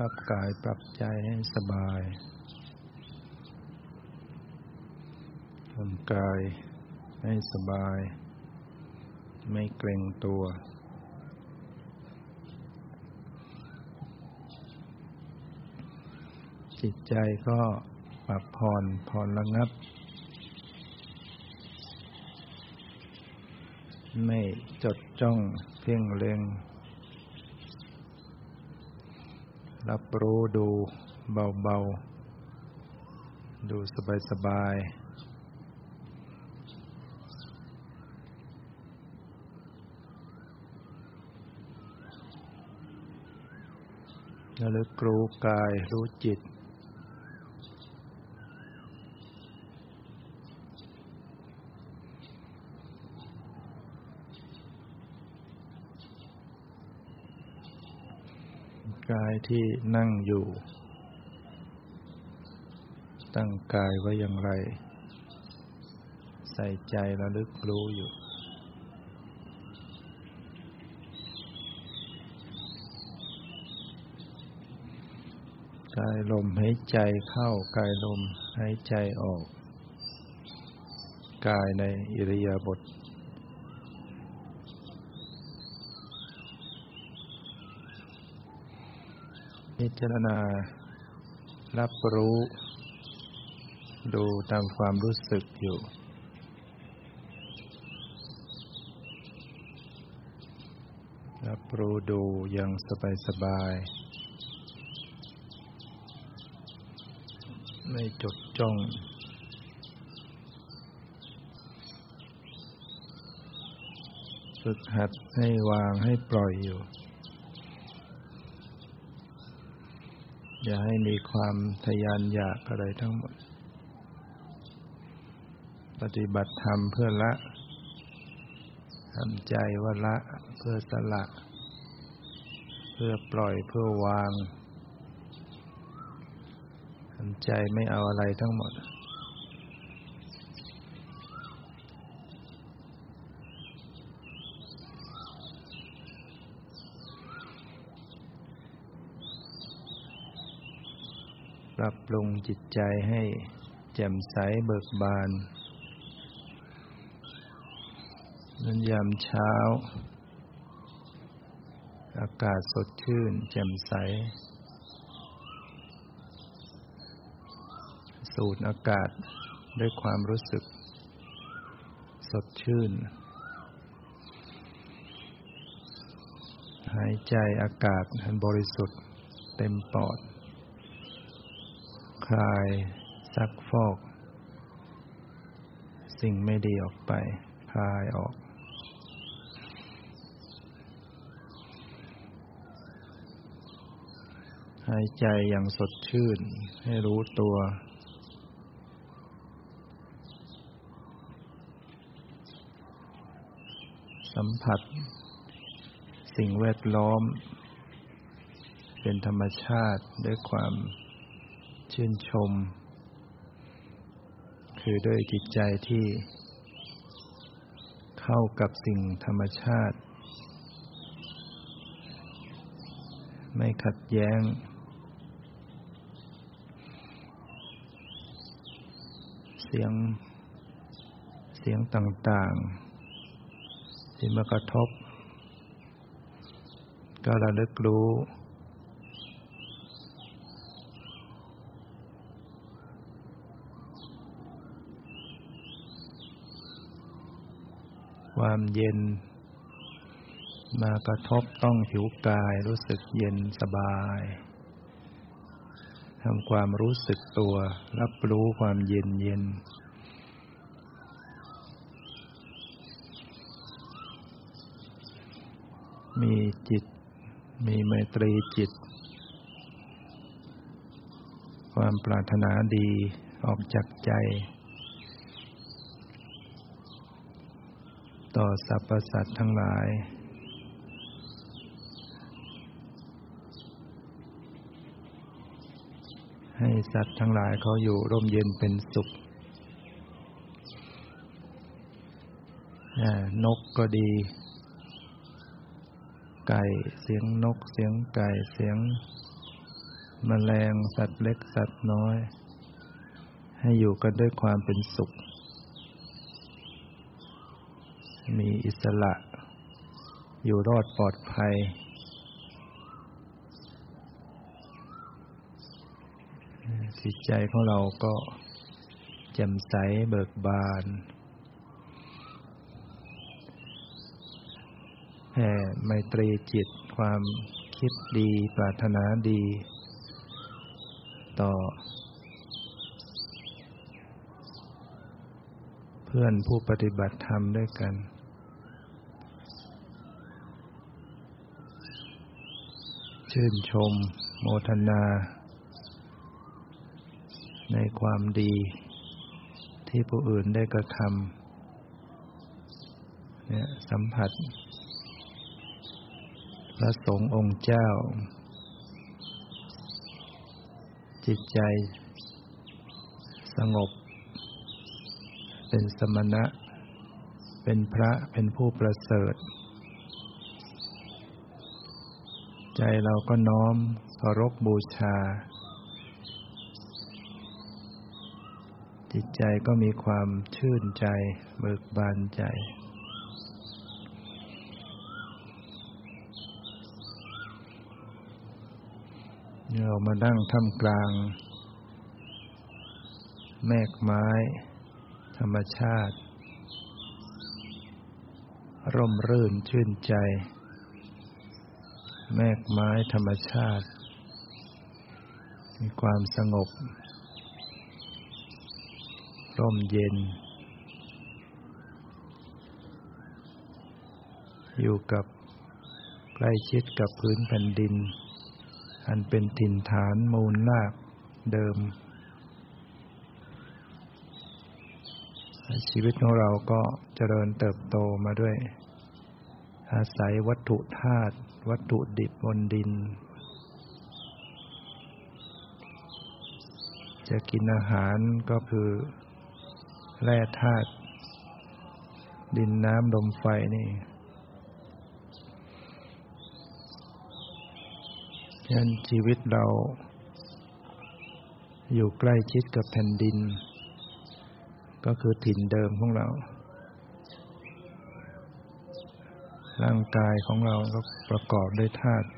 ปรับกายปรับใจให้สบายทำกายให้สบาย ไม่เกรงตัว จิตใจก็ปรับผ่อนผ่อนระงับ ไม่จดจ้องเพ่งเล็ง รับรู้ดูเบาๆ ดูสบายๆระลึกรู้กายรู้จิต กาย ที่นั่งอยู่ ตั้งกายไว้อย่างไร ใส่ใจระลึกรู้อยู่ กายลมหายใจเข้ากายลมหายใจออก กายในอิริยาบถ พิจารณา รับรู้ ดูตามความรู้สึกอยู่ รับรู้ดูอย่างสบายสบาย ไม่จดจ้องฝึกหัดให้วางให้ปล่อยอยู่ อย่าให้มีความทยานอยากอะไรทั้งหมด ปฏิบัติธรรมเพื่อละทำใจว่าละเพื่อสละ เพื่อปล่อยเพื่อวางทำใจไม่เอาอะไรทั้งหมด ป รับปรุงจิตใจให้แจ่มใสเบิกบานนั้นยามเช้า อากาศสดชื่น แจ่มใส สูดอากาศด้วยความรู้สึก สดชื่น หายใจอากาศบริสุทธิ์เต็มปอด คลาย ซักฟอก สิ่งไม่ดีออกไป คลายออก หายใจอย่างสดชื่น ให้รู้ตัว สัมผัส สิ่งแวดล้อม เป็นธรรมชาติด้วยความ ชื่นชม คือด้วยจิตใจที่ เข้ากับสิ่งธรรมชาติ ไม่ขัดแย้ง เสียง เสียงต่างๆ ที่มากระทบ ก็ระลึกรู้ ความเย็น มากระทบต้องผิวกายรู้สึกเย็นสบายทำความรู้สึกตัว รับรู้ความเย็นเย็นมีจิต มีไมตรีจิต ความปรารถนาดีออกจากใจ ต่อสรรพสัตว์ทั้งหลาย ให้สัตว์ทั้งหลายเขาอยู่ร่มเย็นเป็นสุข นกก็ดี ไก่เสียงนกเสียงไก่เสียงมแมลงสัตว์เล็กสัตว์น้อย ให้อยู่กันด้วยความเป็นสุข มี อิสระ อยู่รอดปลอดภัย จิตใจของเราก็แจ่มใสเบิกบานแผ่ไมตรีจิตความคิดดีปรารถนาดี ต่อ เพื่อนผู้ปฏิบัติธรรมด้วยกัน ชื่นชม โมทนา ในความดีที่ผู้อื่นได้กระทำเนี่ยสัมผัส พระสงฆ์องค์เจ้า จิตใจ สงบ เป็นสมณะ เป็นพระเป็นผู้ประเสริฐ ใจเราก็น้อมเคารพบูชา จิตใจก็มีความชื่นใจ เบิกบานใจ เรามานั่งท่ามกลาง แมกไม้ ธรรมชาติ ร่มรื่นชื่นใจ แมกไม้ธรรมชาติ มีความสงบ ร่มเย็น อยู่กับใกล้ชิดกับพื้นแผ่นดิน อันเป็นถิ่นฐานมูลรากเดิม ชีวิตของเราก็เจริญเติบโตมาด้วย อาศัยวัตถุธาตุ วัตถุดิบบนดิน จะกินอาหารก็คือแร่ธาตุดินน้ำลมไฟนี่ฉะนั้นชีวิตเรา อยู่ใกล้ชิดกับแผ่นดิน ก็คือถิ่นเดิมของเรา ร่างกายของเราก็ประกอบด้วยธาตุ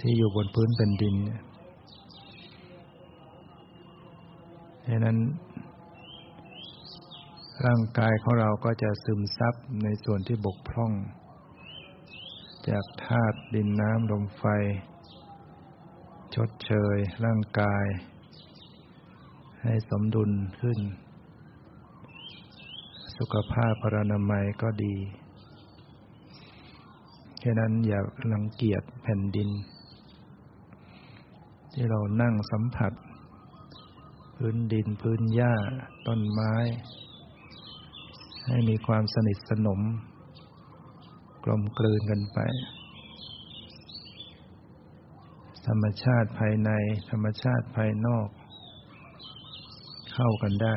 ที่อยู่บนพื้นแผ่นดินฉะนั้น ร่างกายของเราก็จะซึมซับในส่วนที่บกพร่อง จากธาตุดินน้ำลมไฟ ชดเชยร่างกาย ให้สมดุลขึ้น สุขภาพพรานามัยก็ดีแค่นั้นอย่าลังเกียจแผ่นดิน ที่เรานั่งสัมผัส พื้นดินพื้นหญ้า ต้นไม้ ให้มีความสนิทสนม กลมกลืนกันไป ธรรมชาติภายใน ธรรมชาติภายนอก เข้ากันได้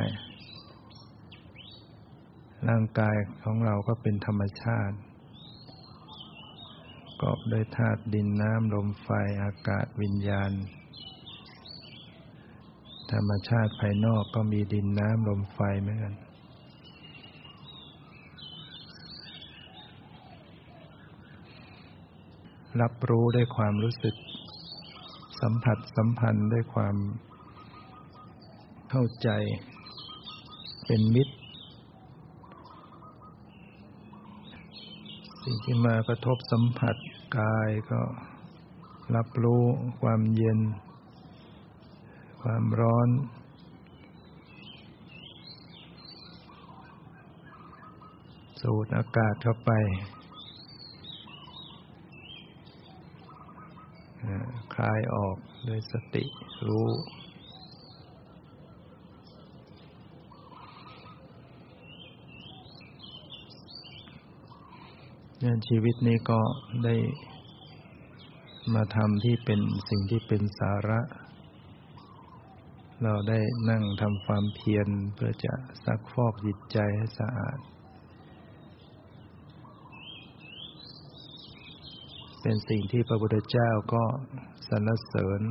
ร่างกายของเราก็เป็นธรรมชาติกอบด้วยธาตุดินน้ำลมไฟอากาศวิญญาณ ธรรมชาติภายนอกก็มีดินน้ำลมไฟเหมือนกันรับรู้ด้วยความรู้สึก สัมผัสสัมพันธ์ด้วยความเข้าใจ เป็นมิตร สิ่งที่มากระทบสัมผัสกายก็รับรู้ความเย็น ความร้อน สูดอากาศเข้าไป คลายออกด้วยสติรู้ เนี่ยชีวิตนี้ก็ได้มาทำที่เป็นสิ่งที่เป็นสาระ เราได้นั่งทำความเพียรเพื่อจะซักฟอกจิตใจให้สะอาด เป็นสิ่งที่พระพุทธเจ้าก็สรรเสริญ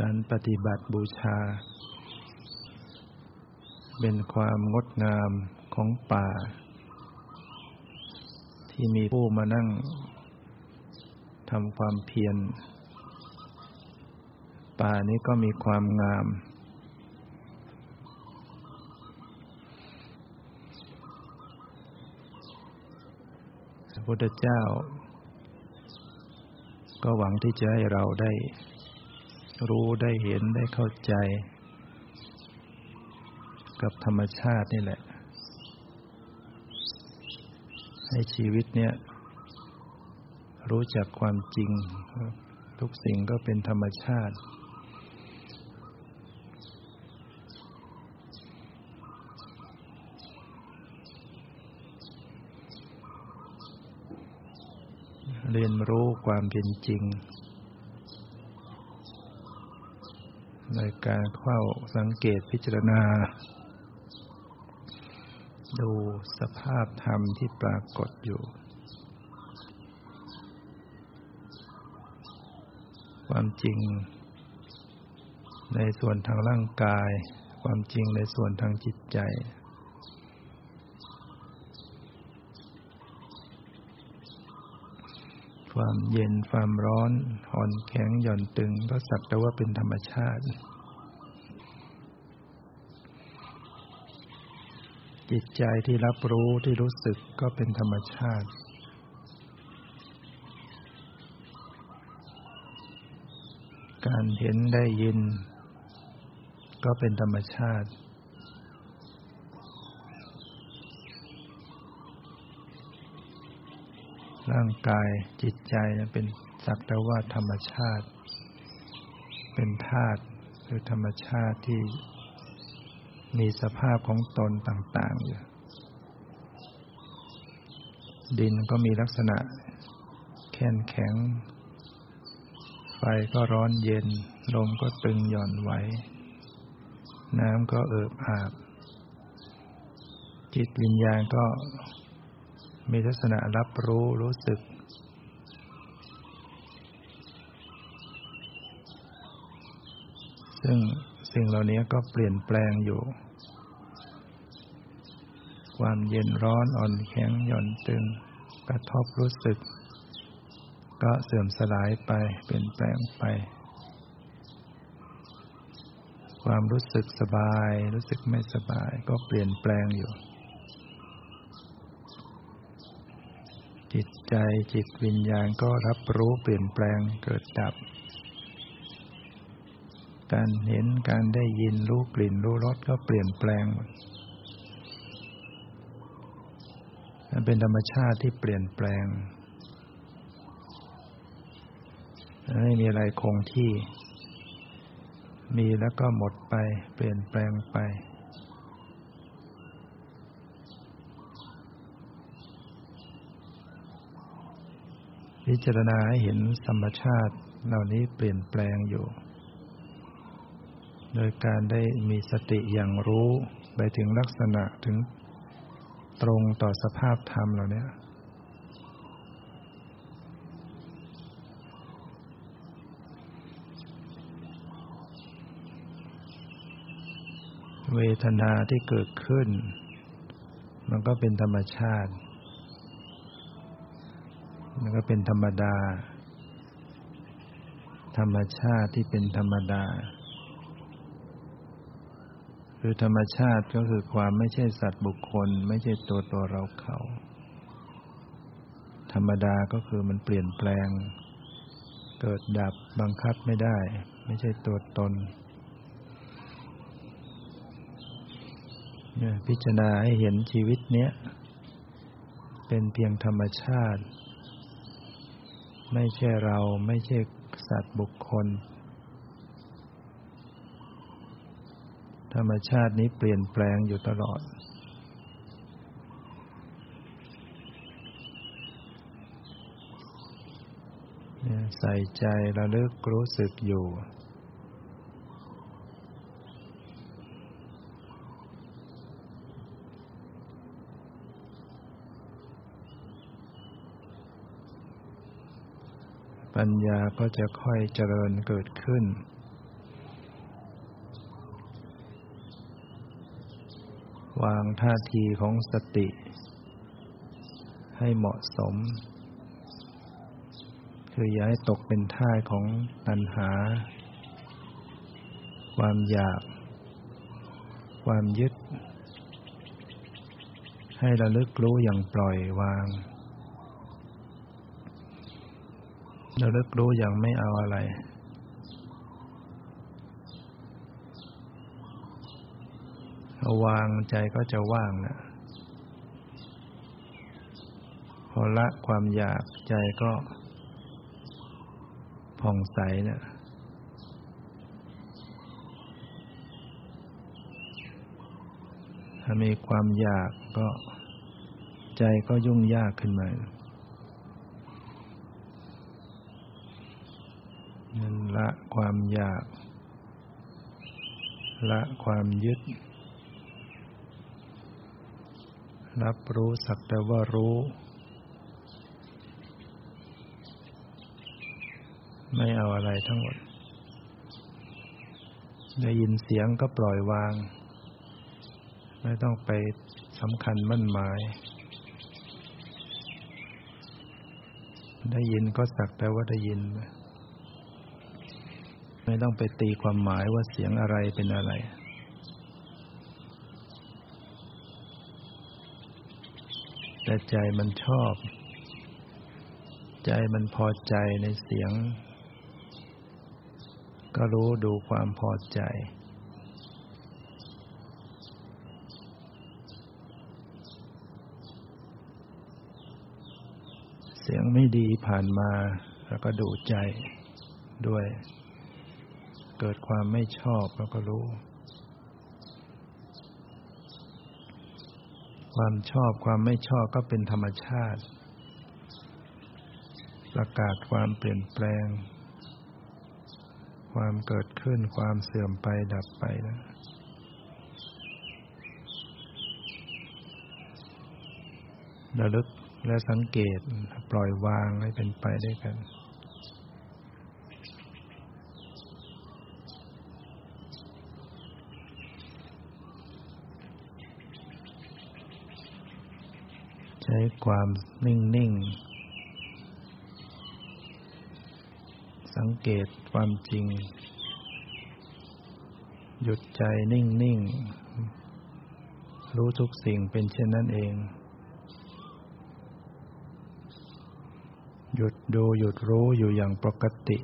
การปฏิบัติบูชา เป็นความงดงามของป่า ที่มีผู้มานั่งทำความเพียร ป่านี้ก็มีความงาม พระพุทธเจ้า ก็หวังที่จะให้เราได้ รู้ได้เห็นได้เข้าใจ กับธรรมชาตินี่แหละ ให้ชีวิตเนี่ย รู้จักความจริง ทุกสิ่งก็เป็นธรรมชาติ เรียนรู้ความเป็นจริง ในการเข้าสังเกตพิจารณา ดูสภาพธรรมที่ปรากฏอยู่ ความจริง ในส่วนทางร่างกาย ความจริงในส่วนทางจิตใจ ความเย็นความร้อน อ่อนแข็งหย่อนตึงก็สักแต่ว่าเป็นธรรมชาติ จิตใจที่รับรู้ที่รู้สึกก็เป็นธรรมชาติ การเห็นได้ยิน ก็เป็นธรรมชาติ ร่างกายจิตใจเป็นสักแต่ว่าธรรมชาติ เป็นธาตุคือธรรมชาติที่ มีสภาพของตนต่างๆอยู่ ดินก็มีลักษณะแข็งแข็ง ไฟก็ร้อนเย็น ลมก็ตึงหย่อนไหว น้ำก็เอิบอาบ จิตวิญญาณก็มีลักษณะรับรู้รู้สึก ซึ่ง สิ่งเหล่านี้ก็เปลี่ยนแปลงอยู่ ความเย็นร้อนอ่อนแข็งหย่อนตึง กระทบรู้สึก ก็เสื่อมสลายไป เปลี่ยนแปลงไป ความรู้สึกสบาย รู้สึกไม่สบาย ก็เปลี่ยนแปลงอยู่ จิตใจจิตวิญญาณก็รับรู้เปลี่ยนแปลงเกิดดับ การเห็นการได้ยินรู้กลิ่นรู้รสก็เปลี่ยนแปลงหมันเป็นธรรมชาติที่เปลี่ยนแปลง ไม่มีอะไรคงที่ มีแล้วก็หมดไป เปลี่ยนแปลงไป พิจารณาให้เห็นธรรมชาติเหล่านี้เปลี่ยนแปลงอยู่ โดยการได้มีสติอย่างรู้ไปถึงลักษณะถึงตรงต่อสภาพธรรมเหล่านี้เวทนาที่เกิดขึ้น มันก็เป็นธรรมชาติ มันก็เป็นธรรมดา ธรรมชาติที่เป็นธรรมดา คือธรรมชาติก็คือความไม่ใช่สัตว์บุคคล ไม่ใช่ตัวตัวเราเขา ธรรมดาก็คือมันเปลี่ยนแปลง เกิดดับบังคับไม่ได้ ไม่ใช่ตัวตนเนี่ยพิจารณาให้เห็นชีวิตเนี้ย เป็นเพียงธรรมชาติ ไม่ใช่เราไม่ใช่สัตว์บุคคล ธรรมชาตินี้เปลี่ยนแปลงอยู่ตลอด ใส่ใจระลึกรู้สึกอยู่ ปัญญาก็จะค่อยเจริญเกิดขึ้น วางท่าทีของสติ ให้เหมาะสม คืออย่าให้ตกเป็นท่าของตัณหา ความอยาก ความยึด ให้ระลึกรู้อย่างปล่อยวางระลึกรู้อย่างไม่เอาอะไร เอาวางใจก็จะว่างนะพอละความอยากใจก็ผ่องใสเนะถ้ามีความอยากก็ใจก็ยุ่งยากขึ้นมานั่นละความอยาก ละความยึด รับรู้สักแต่ว่ารู้ ไม่เอาอะไรทั้งหมด ได้ยินเสียงก็ปล่อยวาง ไม่ต้องไปสำคัญมั่นหมาย ได้ยินก็สักแต่ว่าได้ยิน ไม่ต้องไปตีความหมายว่าเสียงอะไรเป็นอะไร ใจมันชอบ ใจมันพอใจในเสียง ก็รู้ดูความพอใจ เสียงไม่ดีผ่านมาแล้วก็ดูใจด้วย เกิดความไม่ชอบเราก็รู้ ความชอบความไม่ชอบก็เป็นธรรมชาติ ประกาศความเปลี่ยนแปลง ความเกิดขึ้นความเสื่อมไปดับไปนะระลึกและสังเกตปล่อยวางให้เป็นไปได้กันใช้ความนิ่งนิ่งสังเกตความจริง หยุดใจนิ่งนิ่งรู้ทุกสิ่งเป็นเช่นนั้นเอง หยุดดูหยุดรู้อยู่อย่างปกติ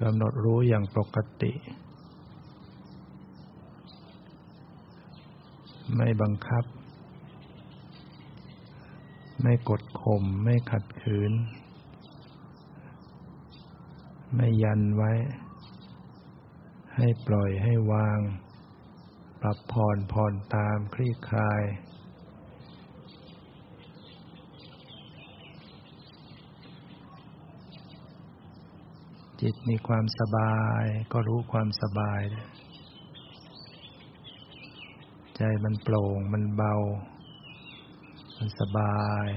กำหนดรู้อย่างปกติ ไม่บังคับ ไม่กดข่ม ไม่ขัดขืน ไม่ยันไว้ ให้ปล่อยให้วาง ปรับผ่อนผ่อนตามคลี่คลาย จิตมีความสบาย ก็รู้ความสบายเลย ใจมันโปร่ง มันเบา มันสบาย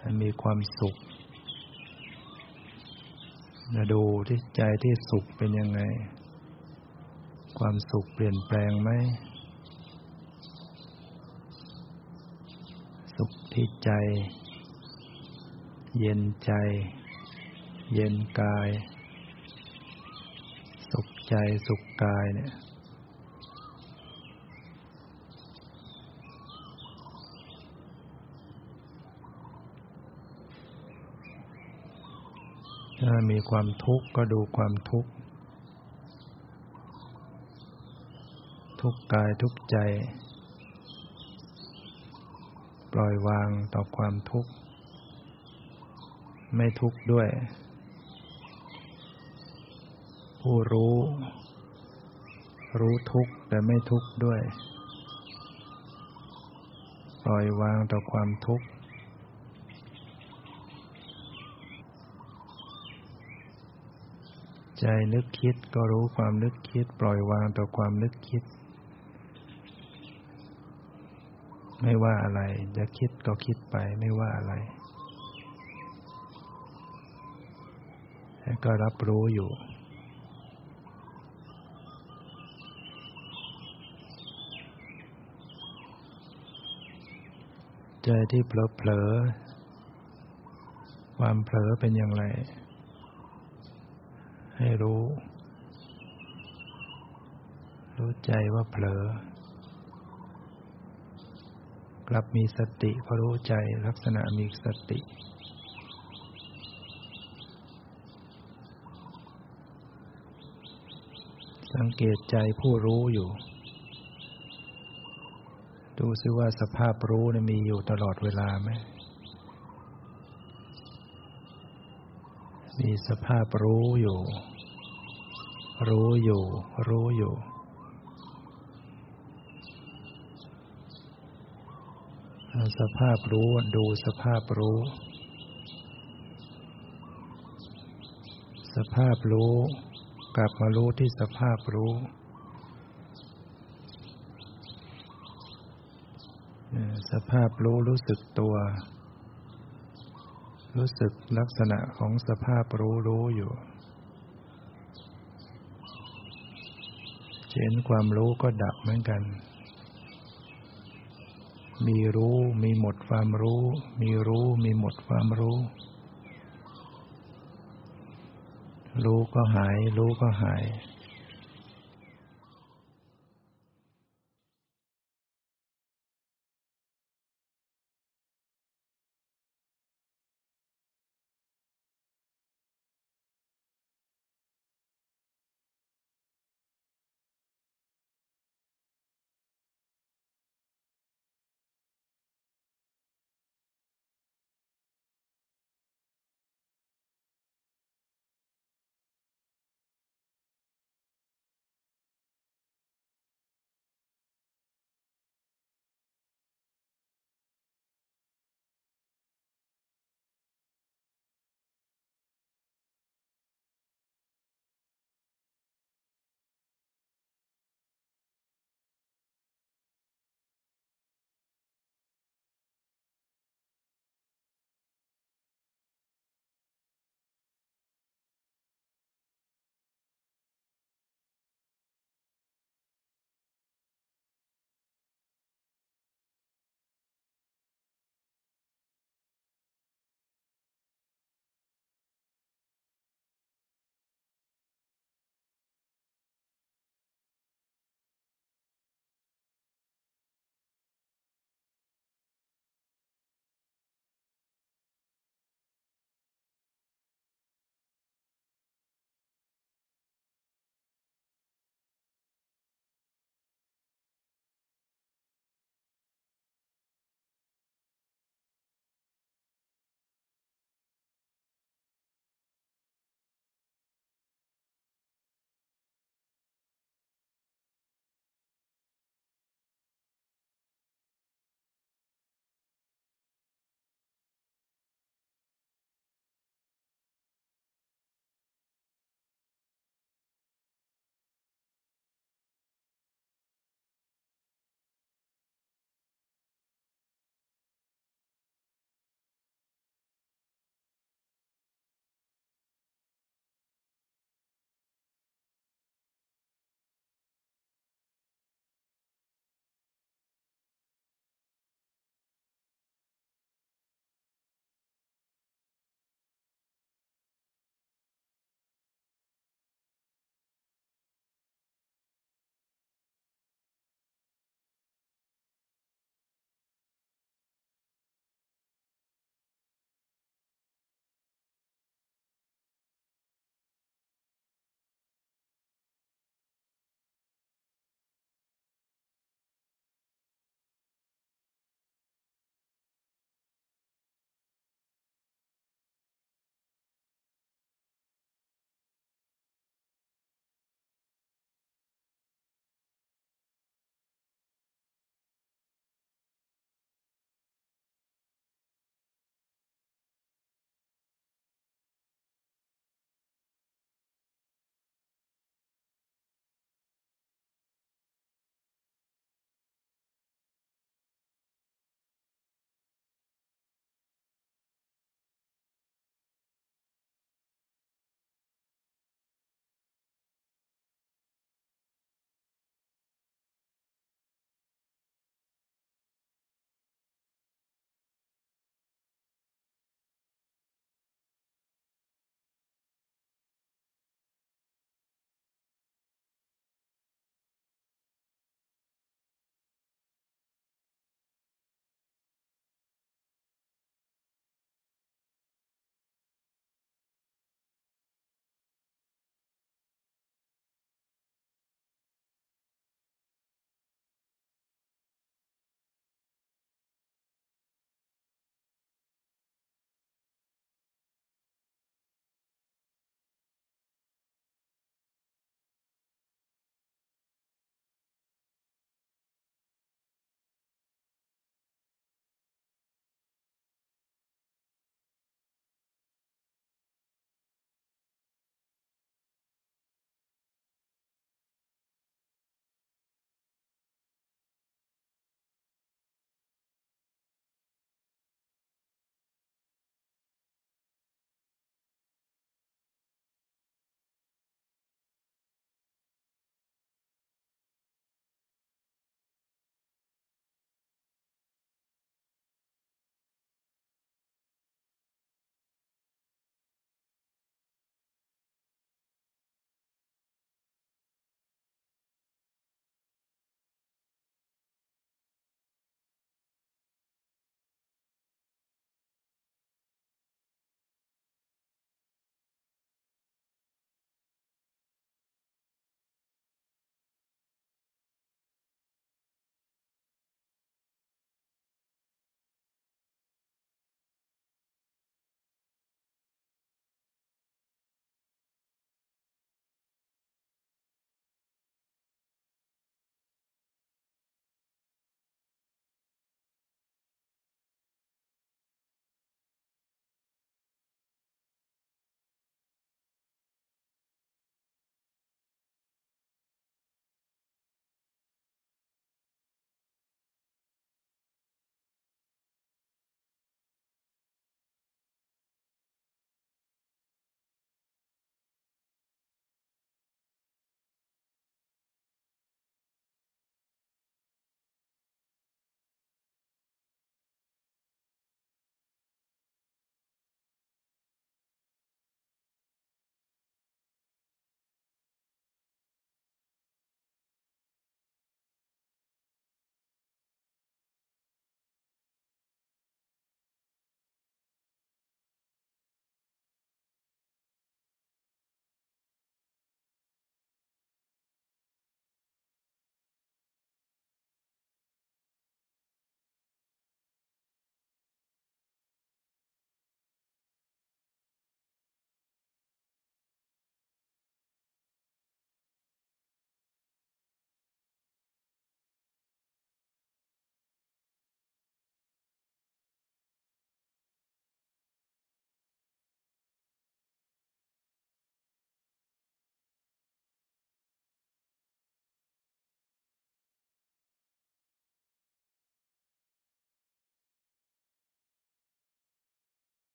มันมีความสุขมาดูที่ใจที่สุขเป็นยังไง ความสุขเปลี่ยนแปลงไหม สุขที่ใจ เย็นใจ เย็นกาย สุขใจสุขกายเนี่ย ถ้ามีความทุกข์ก็ดูความทุกข์ ทุกกายทุกใจ ปล่อยวางต่อความทุกข์ ไม่ทุกข์ด้วย ผู้รู้ รู้ทุกข์แต่ไม่ทุกข์ด้วย ปล่อยวางต่อความทุกข์ ใจนึกคิดก็รู้ความนึกคิด ปล่อยวางต่อความนึกคิด ไม่ว่าอะไรจะคิดก็คิดไปไม่ว่าอะไรก็รับรู้อยู่ ใจที่เผลอเผลอความเผลอเป็นอย่างไร ให้รู้ รู้ใจว่าเผลอ กลับมีสติพอรู้ใจลักษณะมีสติ สังเกตใจผู้รู้อยู่ ดูซิว่าสภาพรู้นะมีอยู่ตลอดเวลาไหมมีสภาพรู้อยู่ รู้อยู่ รู้อยู่ สภาพรู้ดูสภาพรู้ สภาพรู้ กลับมารู้ที่สภาพรู้สภาพรู้รู้สึกตัว รู้สึกลักษณะของสภาพรู้รู้อยู่ เห็นความรู้ก็ดับเหมือนกัน มีรู้มีหมดความรู้ มีรู้มีหมดความรู้ รู้ก็หาย รู้ก็หาย